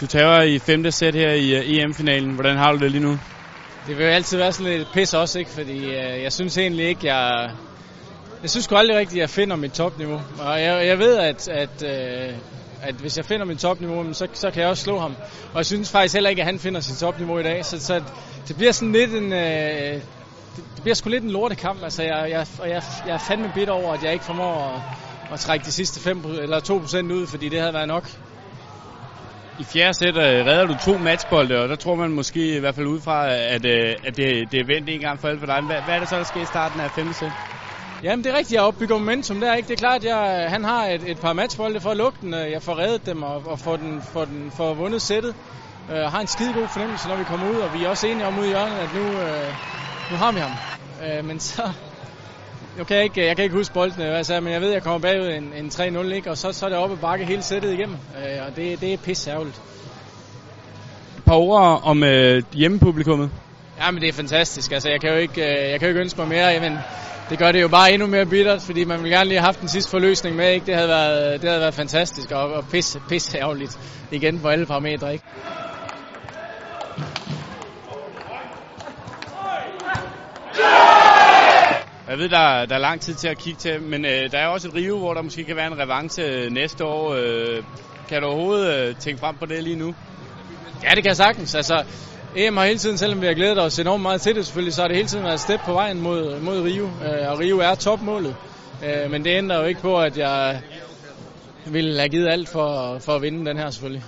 Du tager i femte sæt her i øh, EM-finalen. Hvordan har du det lige nu? Det vil jo altid være sådan lidt pis også, ikke? Fordi øh, jeg synes egentlig ikke, jeg... Jeg synes sgu aldrig rigtigt, at jeg finder mit topniveau. Og jeg, jeg ved, at, at, øh, at hvis jeg finder mit topniveau, så, så kan jeg også slå ham. Og jeg synes faktisk heller ikke, at han finder sit topniveau i dag. Så, så det bliver sådan lidt en... Øh, det, det bliver sgu lidt en lortekamp. Altså, jeg, jeg, jeg, jeg er fandme bitter over, at jeg ikke formår at, at trække de sidste 5, eller 2% ud, fordi det havde været nok. I fjerde sæt uh, redder du to matchbolde, og der tror man måske i hvert fald udefra, at, uh, at det, det er vendt en gang for alle for dig. Hvad, hvad er det så, der sker i starten af femte sæt? Jamen det er rigtigt, jeg opbygger momentum der, ikke? Det er klart, jeg, han har et, et par matchbolde for at lukke den. Øh, jeg får reddet dem og, og får, den, får, den, får vundet sættet. Jeg uh, har en skide god fornemmelse, når vi kommer ud, og vi er også enige om ude i hjørnet, at nu, uh, nu har vi ham. Uh, men så, nu kan jeg ikke, jeg kan ikke huske bolden, hvad jeg sagde, men jeg ved, at jeg kommer bagud en, en 3-0, ikke? og så, så er det oppe bakke hele sættet igennem, uh, og det, det er pisse ærgerligt. Et par ord om uh, hjemmepublikummet. Ja, men det er fantastisk. Altså, jeg kan jo ikke, uh, jeg kan jo ikke ønske mig mere. Men det gør det jo bare endnu mere bittert, fordi man vil gerne lige have haft den sidste forløsning med. Ikke? Det, havde været, det havde været fantastisk og, og pisse, pisse ærgerligt igen på alle parametre. Ikke? Jeg ved, der, der er lang tid til at kigge til, men øh, der er også et Rio, hvor der måske kan være en revanche øh, næste år. Øh, kan du overhovedet øh, tænke frem på det lige nu? Ja, det kan jeg sagtens. Altså, EM har hele tiden, selvom vi har glædet os enormt meget til det selvfølgelig, så har det hele tiden været et step på vejen mod, mod Rio. Øh, og Rio er topmålet. Øh, men det ændrer jo ikke på, at jeg ville have givet alt for, for at vinde den her selvfølgelig.